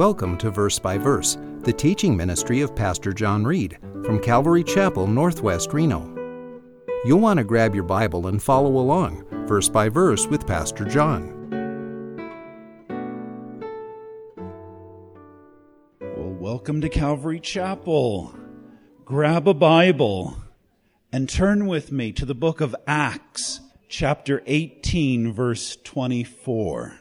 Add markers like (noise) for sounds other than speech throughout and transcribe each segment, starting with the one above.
Welcome to Verse by Verse, the teaching ministry of Pastor John Reed from Calvary Chapel, Northwest Reno. You'll want to grab your Bible and follow along, verse by verse, with Pastor John. Well, welcome to Calvary Chapel. Grab a Bible and turn with me to the book of Acts, chapter 18, verse 24.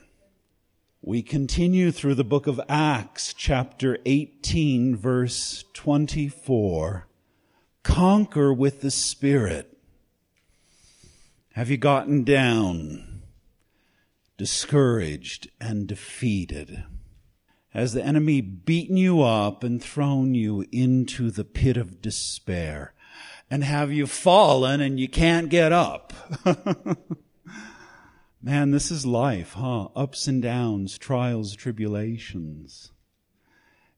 We continue through the book of Acts, chapter 18, verse 24. Conquer with the Spirit. Have you gotten down, discouraged, and defeated? Has the enemy beaten you up and thrown you into the pit of despair? And have you fallen and you can't get up? (laughs) Man, this is life, huh? Ups and downs, trials, tribulations.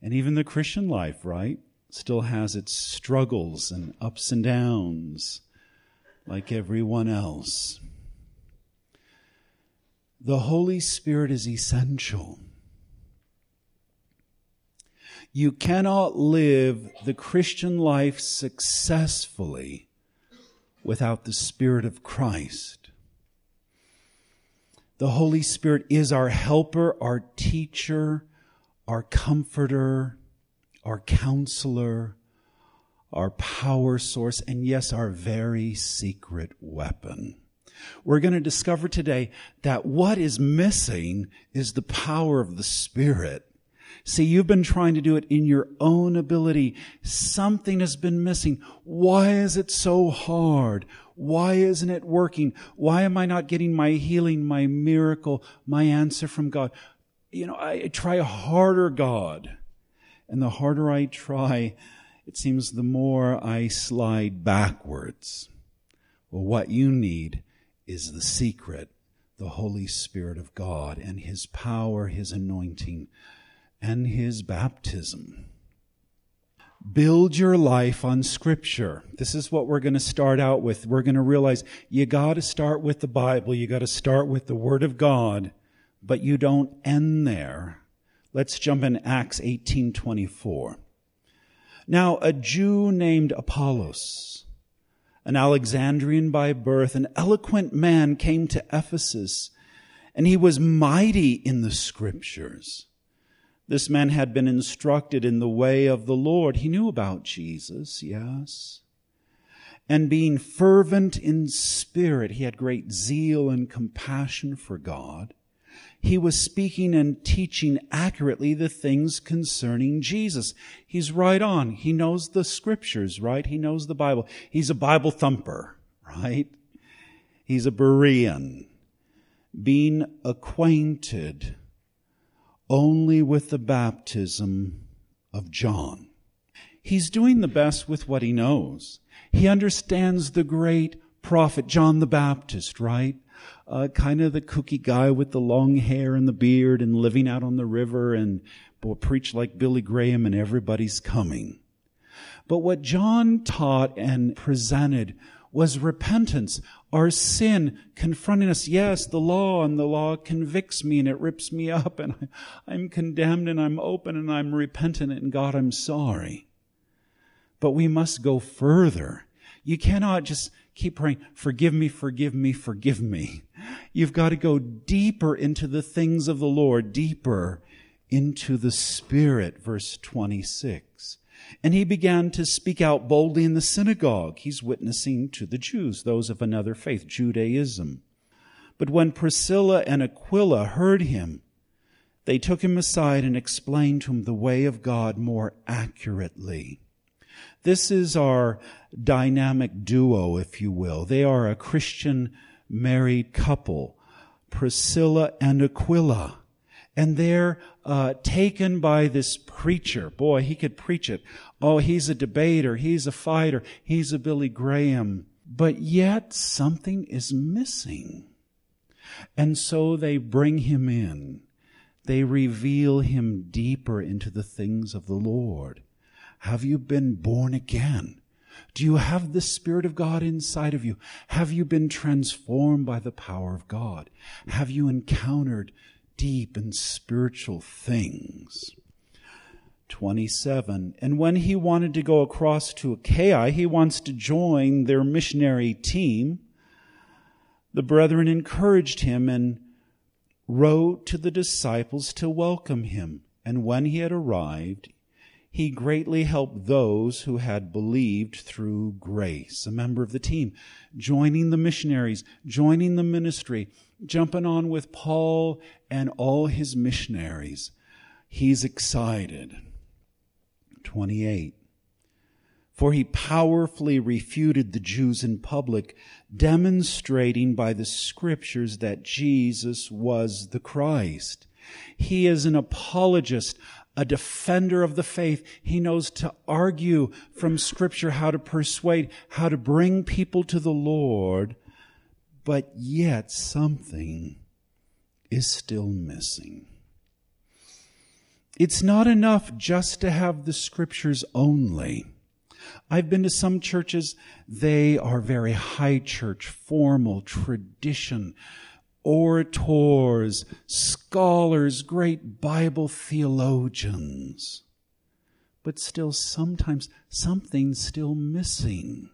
And even the Christian life, right? Still has its struggles and ups and downs, like everyone else. The Holy Spirit is essential. You cannot live the Christian life successfully without the Spirit of Christ. The Holy Spirit is our helper, our teacher, our comforter, our counselor, our power source, and yes, our very secret weapon. We're going to discover today that what is missing is the power of the Spirit. See, you've been trying to do it in your own ability. Something has been missing. Why is it so hard? Why isn't it working? Why am I not getting my healing, my miracle, my answer from God? You know, I try harder, God. And the harder I try, it seems the more I slide backwards. Well, what you need is the secret, the Holy Spirit of God and His power, His anointing, and His baptism. Build your life on scripture. This is what we're going to start out with. We're going to realize you got to start with the Bible. You got to start with the Word of God, but you don't end there. Let's jump in Acts 18:24. Now, a Jew named Apollos, an Alexandrian by birth, an eloquent man came to Ephesus, and he was mighty in the scriptures this man had been instructed in the way of the Lord. He knew about Jesus, yes. And being fervent in spirit, he had great zeal and compassion for God. He was speaking and teaching accurately the things concerning Jesus. He's right on. He knows the scriptures, right? He knows the Bible. He's a Bible thumper, right? He's a Berean. Being acquainted only with the baptism of John. He's doing the best with what he knows. He understands the great prophet John the Baptist, right? Uh, kind of the kooky guy with the long hair and the beard and living out on the river and boy, preach like Billy Graham and everybody's coming. But what John taught and presented was repentance, our sin confronting us. Yes, the law and the law convicts me and it rips me up and I, am condemned and I'm open and I'm repentant and God, I'm sorry. But we must go further. You cannot just keep praying, forgive me, forgive me, forgive me. You've got to go deeper into the things of the Lord, deeper into the Spirit, verse 26. And he began to speak out boldly in the synagogue. He's witnessing to the Jews, those of another faith, Judaism. But when Priscilla and Aquila heard him, they took him aside and explained to him the way of God more accurately. This is our dynamic duo, if you will. They are a Christian married couple, Priscilla and Aquila and they're uh, taken by this preacher. Boy, he could preach it. Oh, he's a debater. He's a fighter. He's a Billy Graham. But yet something is missing. And so they bring him in. They reveal him deeper into the things of the Lord. Have you been born again? Do you have the Spirit of God inside of you? Have you been transformed by the power of God? Have you encountered deep and spiritual things. 27. And when he wanted to go across to Achaia, he wants to join their missionary team. The brethren encouraged him and wrote to the disciples to welcome him. And when he had arrived, he greatly helped those who had believed through grace. A member of the team, joining the missionaries, joining the ministry, jumping on with Paul and all his missionaries. He's excited. 28. For he powerfully refuted the Jews in public, demonstrating by the scriptures that Jesus was the Christ. He is an apologist, a defender of the faith. He knows to argue from scripture how to persuade, how to bring people to the Lord, but yet something is still missing. It's not enough just to have the scriptures only. I've been to some churches, they are very high church, formal, tradition, orators, scholars, great Bible theologians. But still, sometimes something's still missing.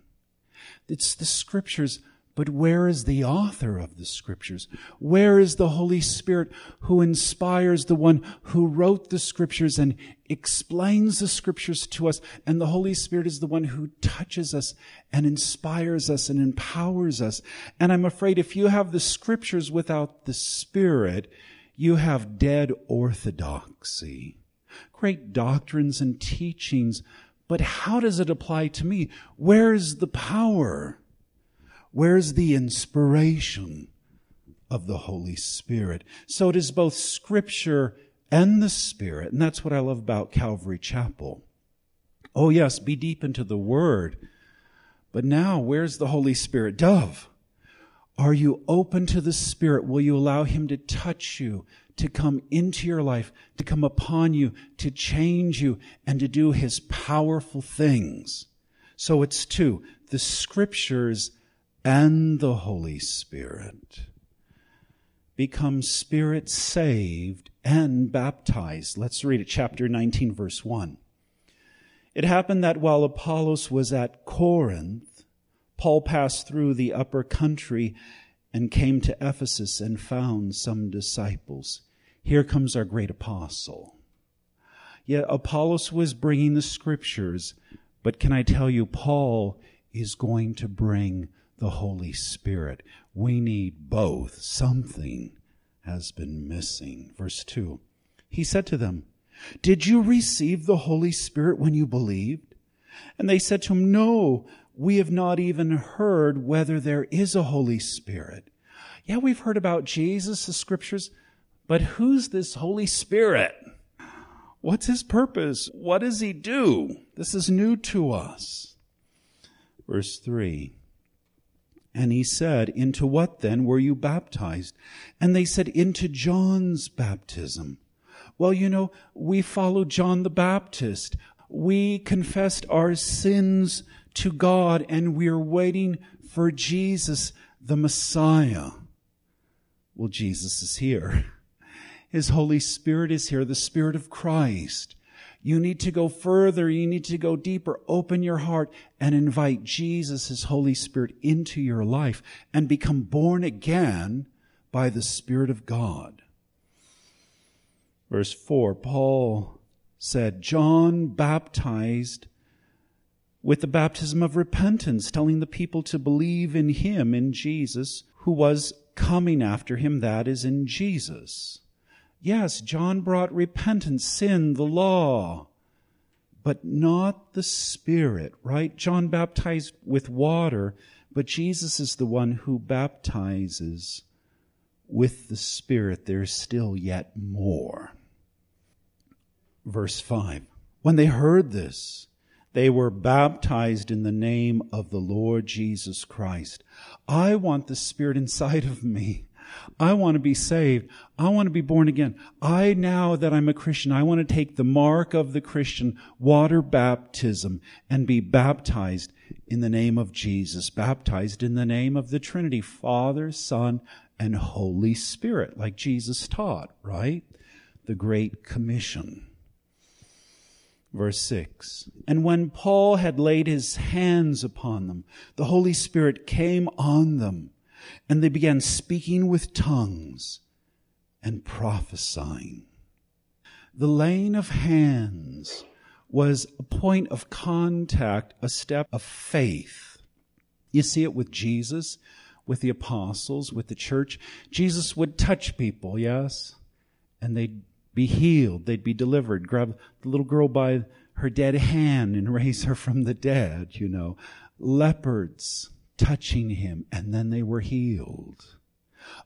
It's the scriptures but where is the author of the scriptures? Where is the Holy Spirit who inspires the one who wrote the scriptures and explains the scriptures to us? And the Holy Spirit is the one who touches us and inspires us and empowers us. And I'm afraid if you have the scriptures without the Spirit, you have dead orthodoxy. Great doctrines and teachings, but how does it apply to me? Where is the power? Where's the inspiration of the Holy Spirit? So it is both Scripture and the Spirit. And that's what I love about Calvary Chapel. Oh, yes, be deep into the Word. But now, where's the Holy Spirit? Dove. Are you open to the Spirit? Will you allow Him to touch you, to come into your life, to come upon you, to change you, and to do His powerful things? So it's two. The Scriptures and the Holy Spirit become spirit saved and baptized. Let's read it, chapter 19, verse 1. It happened that while Apollos was at Corinth, Paul passed through the upper country and came to Ephesus and found some disciples. Here comes our great apostle. Yet Apollos was bringing the scriptures, but can I tell you, Paul is going to bring the Holy Spirit. We need both. Something has been missing. Verse 2. He said to them, Did you receive the Holy Spirit when you believed? And they said to him, No, we have not even heard whether there is a Holy Spirit. Yeah, we've heard about Jesus, the scriptures, but who's this Holy Spirit? What's his purpose? What does he do? This is new to us. Verse 3 and he said, Into what then were you baptized? And they said, Into John's baptism. Well, you know, we followed John the Baptist. We confessed our sins to God and we're waiting for Jesus, the Messiah. Well, Jesus is here. His Holy Spirit is here, the Spirit of Christ. You need to go further. You need to go deeper. Open your heart and invite Jesus, His Holy Spirit, into your life and become born again by the Spirit of God. Verse 4 Paul said, John baptized with the baptism of repentance, telling the people to believe in him, in Jesus, who was coming after him, that is, in Jesus. Yes, John brought repentance, sin, the law, but not the Spirit, right? John baptized with water, but Jesus is the one who baptizes with the Spirit. There's still yet more. Verse 5 When they heard this, they were baptized in the name of the Lord Jesus Christ. I want the Spirit inside of me. I want to be saved. I want to be born again. I, now that I'm a Christian, I want to take the mark of the Christian, water baptism, and be baptized in the name of Jesus, baptized in the name of the Trinity, Father, Son, and Holy Spirit, like Jesus taught, right? The Great Commission. Verse 6 And when Paul had laid his hands upon them, the Holy Spirit came on them, and they began speaking with tongues and prophesying. The laying of hands was a point of contact, a step of faith. You see it with Jesus, with the apostles, with the church. Jesus would touch people, yes? And they'd be healed, they'd be delivered. Grab the little girl by her dead hand and (laughs) raise her from the dead, you know. Leopards touching him, and then they were healed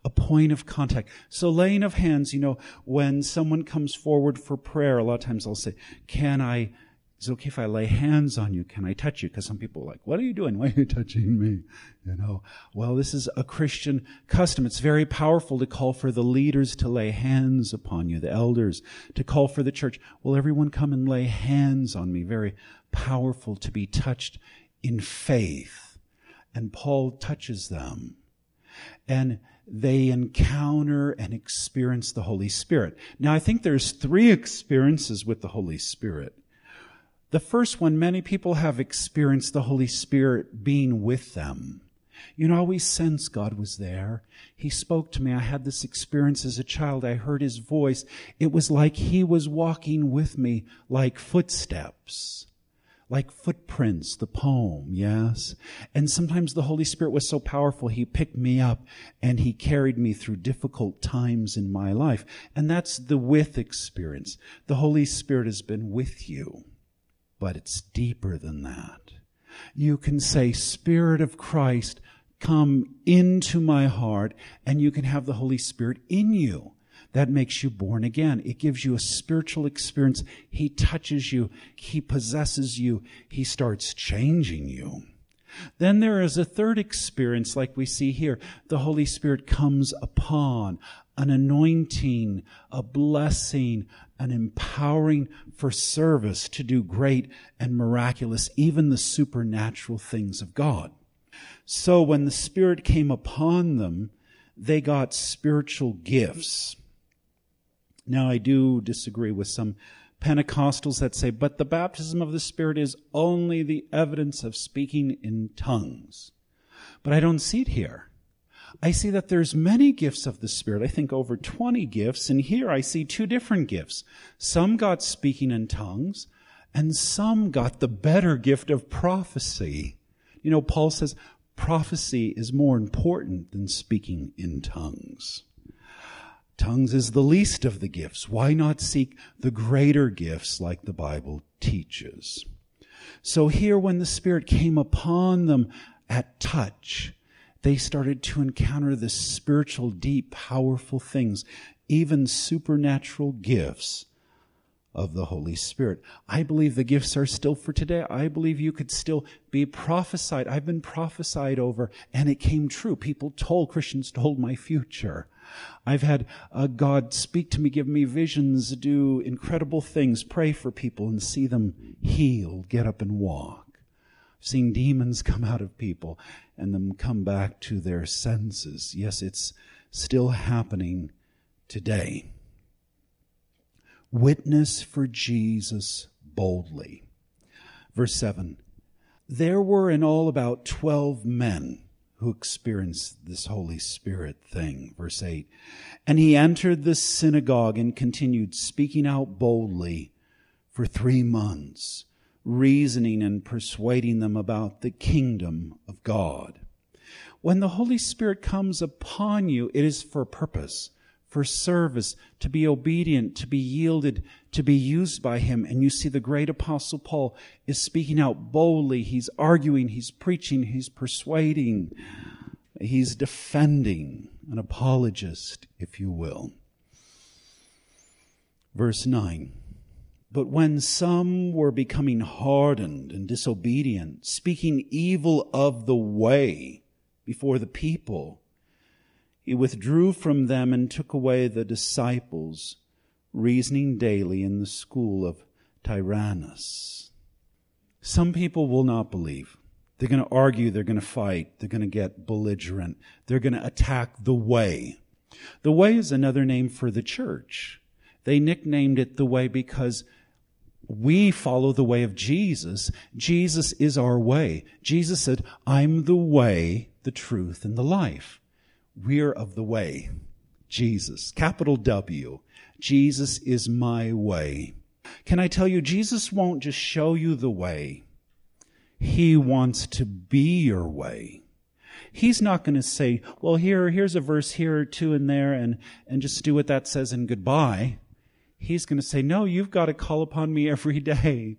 a point of contact. So laying of hands, you know, when someone comes forward for prayer, a lot of times I'll say, can I, is it okay if I lay hands on you? Can I touch you? Because some people are like, what are you doing? Why are you touching me? You know, well, this is a Christian custom. It's very powerful to call for the leaders to lay hands upon you, the elders, to call for the church. Will everyone come and lay hands on me? Very powerful to be touched in faith. And Paul touches them. And they encounter and experience the Holy Spirit. Now, I think there's three experiences with the Holy Spirit. The first one, many people have experienced the Holy Spirit being with them. You know, I always sensed God was there. He spoke to me. I had this experience as a child. I heard his voice. It was like he was walking with me, like footsteps like footprints, the poem, yes? And sometimes the Holy Spirit was so powerful, He picked me up and He carried me through difficult times in my life. And that's the with experience. The Holy Spirit has been with you, but it's deeper than that. You can say, Spirit of Christ, come into my heart, and you can have the Holy Spirit in you that makes you born again. It gives you a spiritual experience. He touches you. He possesses you. He starts changing you. Then there is a third experience like we see here. The Holy Spirit comes upon an anointing, a blessing, an empowering for service to do great and miraculous, even the supernatural things of God. So when the Spirit came upon them, they got spiritual gifts. Now, I do disagree with some Pentecostals that say, but the baptism of the Spirit is only the evidence of speaking in tongues. But I don't see it here. I see that there's many gifts of the Spirit. I think over 20 gifts. And here I see two different gifts. Some got speaking in tongues and some got the better gift of prophecy. You know, Paul says prophecy is more important than speaking in tongues. Tongues is the least of the gifts. Why not seek the greater gifts like the Bible teaches? So here, when the Spirit came upon them at touch, they started to encounter the spiritual, deep, powerful things, even supernatural gifts of the Holy Spirit. I believe the gifts are still for today. I believe you could still be prophesied. I've been prophesied over and it came true. People told, Christians told my future. I've had uh, God speak to me, give me visions, do incredible things, pray for people and see them healed, get up and walk. I've seen demons (laughs) come out of people and them come back to their senses. Yes, it's still happening today. Witness for Jesus boldly. Verse 7 There were in all about twelve men who experienced this Holy Spirit thing. Verse 8. And he entered the synagogue and continued speaking out boldly for three months, reasoning and persuading them about the kingdom of God. When the Holy Spirit comes upon you, it is for a purpose for service, to be obedient, to be yielded, to be used by Him. And you see the great apostle Paul is speaking out boldly. He's arguing, he's preaching, he's persuading, he's defending, an apologist, if you will. Verse 9. But when some were becoming hardened and disobedient, speaking evil of the way before the people, he withdrew from them and took away the disciples, reasoning daily in the school of Tyrannus. Some people will not believe. They're going to argue, they're going to fight, they're going to get belligerent, they're going to attack the way. The way is another name for the church. They nicknamed it the way because we follow the way of Jesus. Jesus is our way. Jesus said, I'm the way, the truth, and the life. We're of the way. Jesus. Capital W. Jesus is my way. Can I tell you, Jesus won't just show you the way. He wants to be your way. He's not going to say, well, here, here's a verse here or two in there and, and just do what that says and goodbye. He's going to say, no, you've got to call upon me every day.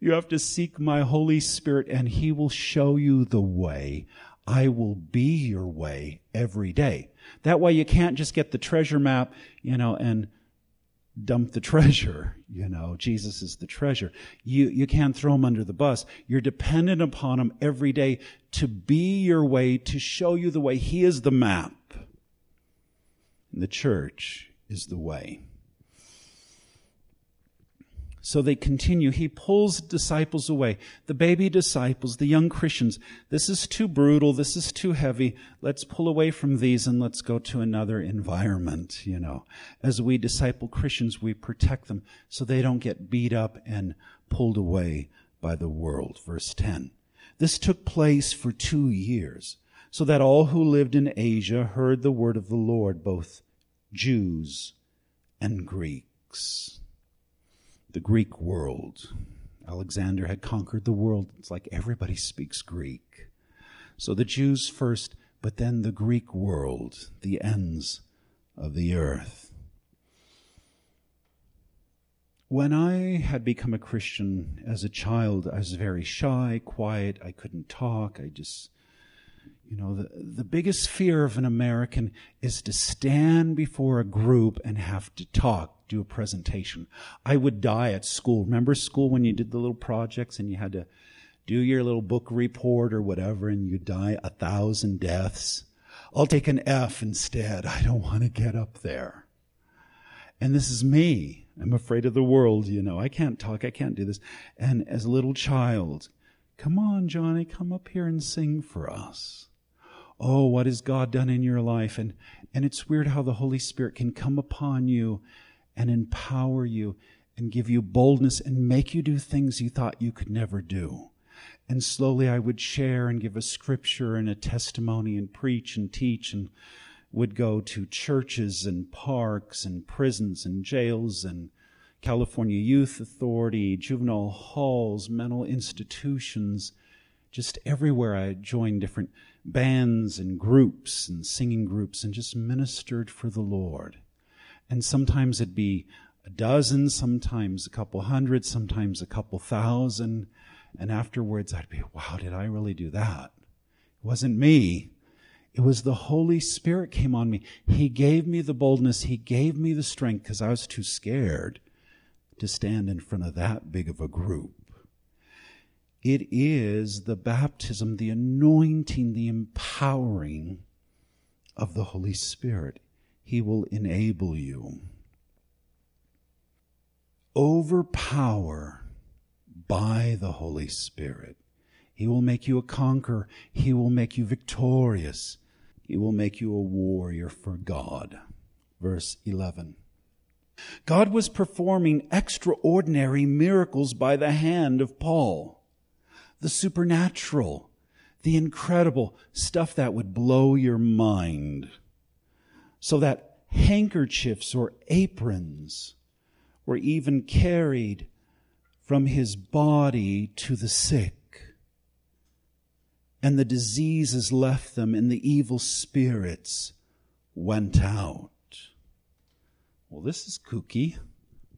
You have to seek my Holy Spirit and he will show you the way. I will be your way every day. That way you can't just get the treasure map, you know, and dump the (laughs) treasure. You know, Jesus is the treasure. You, you can't throw him under the bus. You're dependent upon him every day to be your way, to show you the way. He is the map. And the church is the way. So they continue. He pulls disciples away. The baby disciples, the young Christians. This is too brutal. This is too heavy. Let's pull away from these and let's go to another environment, you know. As we disciple Christians, we protect them so they don't get beat up and pulled away by the world. Verse 10. This took place for two years, so that all who lived in Asia heard the word of the Lord, both Jews and Greeks the Greek world. Alexander had conquered the world. It's like everybody speaks Greek. So the Jews first, but then the Greek world, the ends of the earth. When I had become a Christian as a child, I was very shy, quiet. I couldn't talk. I just, you know, the, the biggest fear of an American is to stand before a group and have to talk do a presentation. I would die at school. Remember school when you did the little projects and you had to do your little book report or whatever and you die a thousand deaths? I'll take an F instead. I don't want to get up there. And this is me. I'm afraid of the world, you know. I can't talk. I can't do this. And as a little child, come on, Johnny, come up here and sing for us. Oh, what has God done in your life? And, and it's weird how the Holy Spirit can come upon you and empower you and give you boldness and make you do things you thought you could never do. And slowly I would share and give a scripture and a testimony and preach and teach and would go to churches and parks and prisons and jails and California Youth Authority, juvenile halls, mental institutions, just everywhere I joined different bands and groups and singing groups and just ministered for the Lord. And sometimes it'd be a dozen, sometimes a couple hundred, sometimes a couple thousand. And afterwards, I'd be, wow, did I really do that? It wasn't me. It was the Holy Spirit came on me. He gave me the boldness. He gave me the strength because I was too scared to stand in front of that big of a group. It is the baptism, the anointing, the empowering of the Holy Spirit. He will enable you. Overpower by the Holy Spirit. He will make you a conqueror. He will make you victorious. He will make you a warrior for God. Verse 11. God was performing extraordinary miracles by the hand of Paul. The supernatural, the incredible stuff that would blow your mind so that handkerchiefs or aprons were even carried from his body to the sick. And the diseases left them, and the evil spirits went out. Well, this is kooky,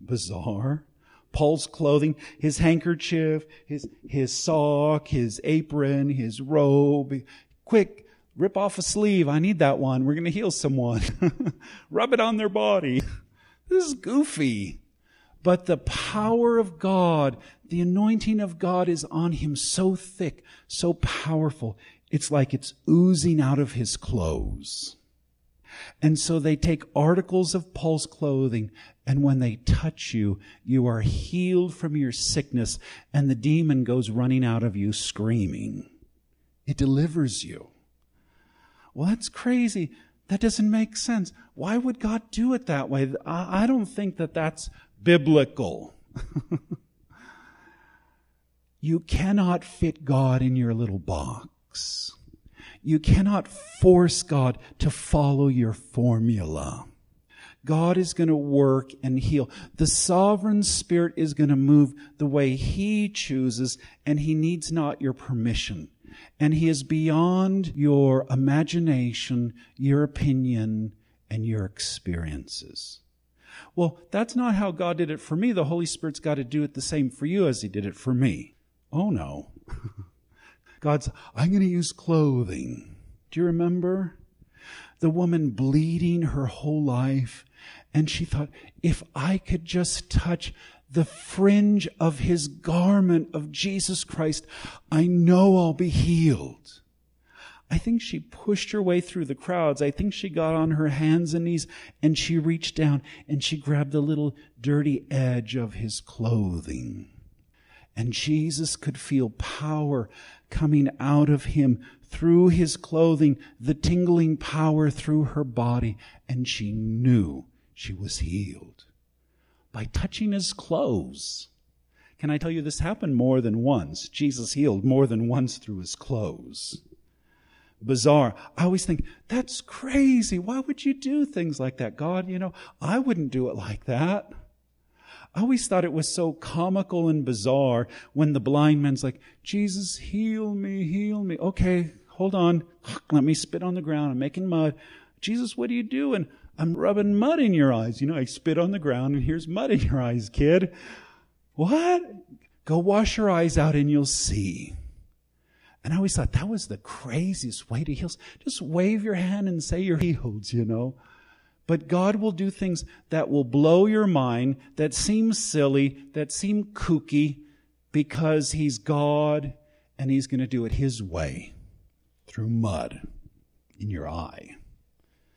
bizarre. Paul's clothing, his handkerchief, his, his sock, his apron, his robe. Quick, Rip off a sleeve. I need that one. We're going to heal someone. (laughs) Rub it on their body. (laughs) This is goofy. But the power of God, the anointing of God is on him so thick, so powerful. It's like it's oozing out of his clothes. And so they take articles of Paul's clothing, and when they touch you, you are healed from your sickness, and the demon goes running out of you screaming. It delivers you. Well, that's crazy. That doesn't make sense. Why would God do it that way? I don't think that that's biblical. (laughs) You cannot fit God in your little box. You cannot force God to follow your formula. God is going to work and heal. The sovereign spirit is going to move the way he chooses and he needs not your permission. And he is beyond your imagination, your opinion, and your experiences. Well, that's not how God did it for me. The Holy Spirit's got to do it the same for you as he did it for me. Oh no. (laughs) God's, I'm going to use clothing. Do you remember? The woman bleeding her whole life. And she thought, if I could just touch the fringe of his garment of Jesus Christ, I know I'll be healed. I think she pushed her way through the crowds. I think she got on her hands and knees and she reached down and she grabbed the little dirty edge of his clothing. And Jesus could feel power coming out of him through his clothing, the tingling power through her body, and she knew she was healed by touching his clothes. Can I tell you this happened more than once? Jesus healed more than once through his clothes. Bizarre. I always think, that's crazy. Why would you do things like that? God, you know, I wouldn't do it like that. I always thought it was so comical and bizarre when the blind man's like, Jesus, heal me, heal me. Okay, hold on. Let me spit on the ground. I'm making mud. Jesus, what are you doing? I'm rubbing mud in your eyes. You know, I spit on the ground and here's mud in your eyes, kid. What? Go wash your eyes out and you'll see. And I always thought that was the craziest way to heal. Just wave your hand and say you're healed, you know. But God will do things that will blow your mind, that seem silly, that seem kooky, because He's God and He's going to do it His way through mud in your eye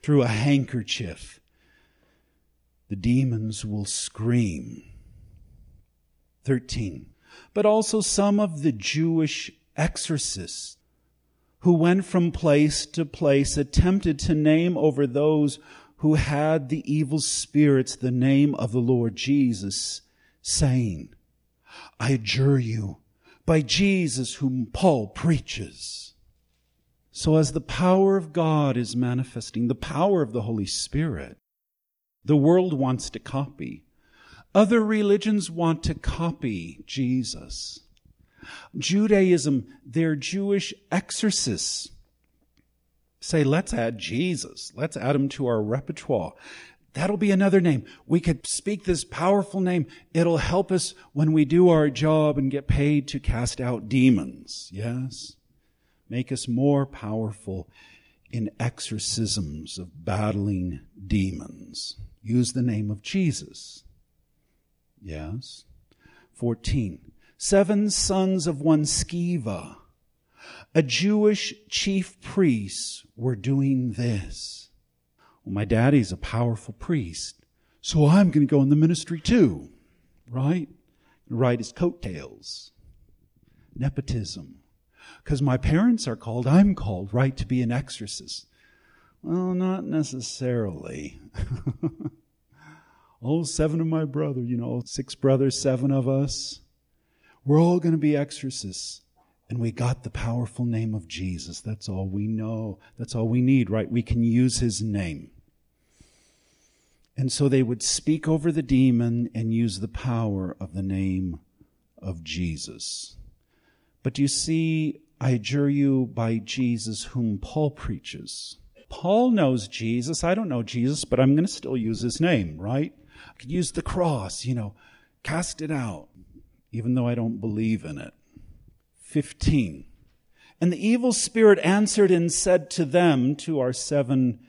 through a handkerchief, the demons will scream. 13. But also some of the Jewish exorcists who went from place to place attempted to name over those who had the evil spirits the name of the Lord Jesus, saying, I adjure you by Jesus whom Paul preaches. So, as the power of God is manifesting, the power of the Holy Spirit, the world wants to copy. Other religions want to copy Jesus. Judaism, their Jewish exorcists say, let's add Jesus. Let's add him to our repertoire. That'll be another name. We could speak this powerful name. It'll help us when we do our job and get paid to cast out demons. Yes? Make us more powerful in exorcisms of battling demons. Use the name of Jesus. Yes. 14. Seven sons of one Sceva, a Jewish chief priest, were doing this. Well, my daddy's a powerful priest, so I'm going to go in the ministry too, right? Ride his coattails. Nepotism because my parents are called, I'm called, right, to be an exorcist. Well, not necessarily. (laughs) oh, seven of my brother, you know, six brothers, seven of us. We're all going to be exorcists. And we got the powerful name of Jesus. That's all we know. That's all we need, right? We can use his name. And so they would speak over the demon and use the power of the name of Jesus. But you see, I adjure you by Jesus whom Paul preaches. Paul knows Jesus. I don't know Jesus, but I'm going to still use his name, right? I could use the cross, you know, cast it out, even though I don't believe in it. 15. And the evil spirit answered and said to them, to our seven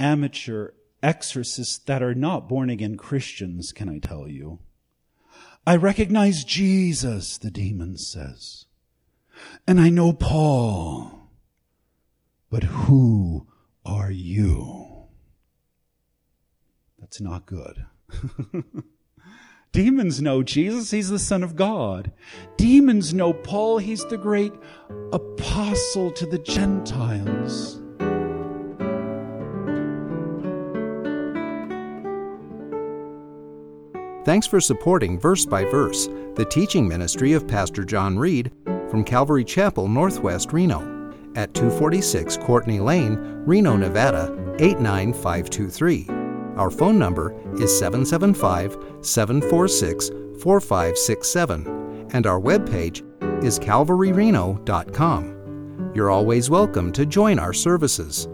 amateur exorcists that are not born again Christians, can I tell you? I recognize Jesus, the demon says. And I know Paul. But who are you? That's not good. (laughs) Demons know Jesus, he's the Son of God. Demons know Paul, he's the great apostle to the Gentiles. Thanks for supporting Verse by Verse, the teaching ministry of Pastor John Reed from Calvary Chapel, Northwest Reno, at 246 Courtney Lane, Reno, Nevada 89523. Our phone number is 775 746 4567, and our webpage is calvaryreno.com. You're always welcome to join our services.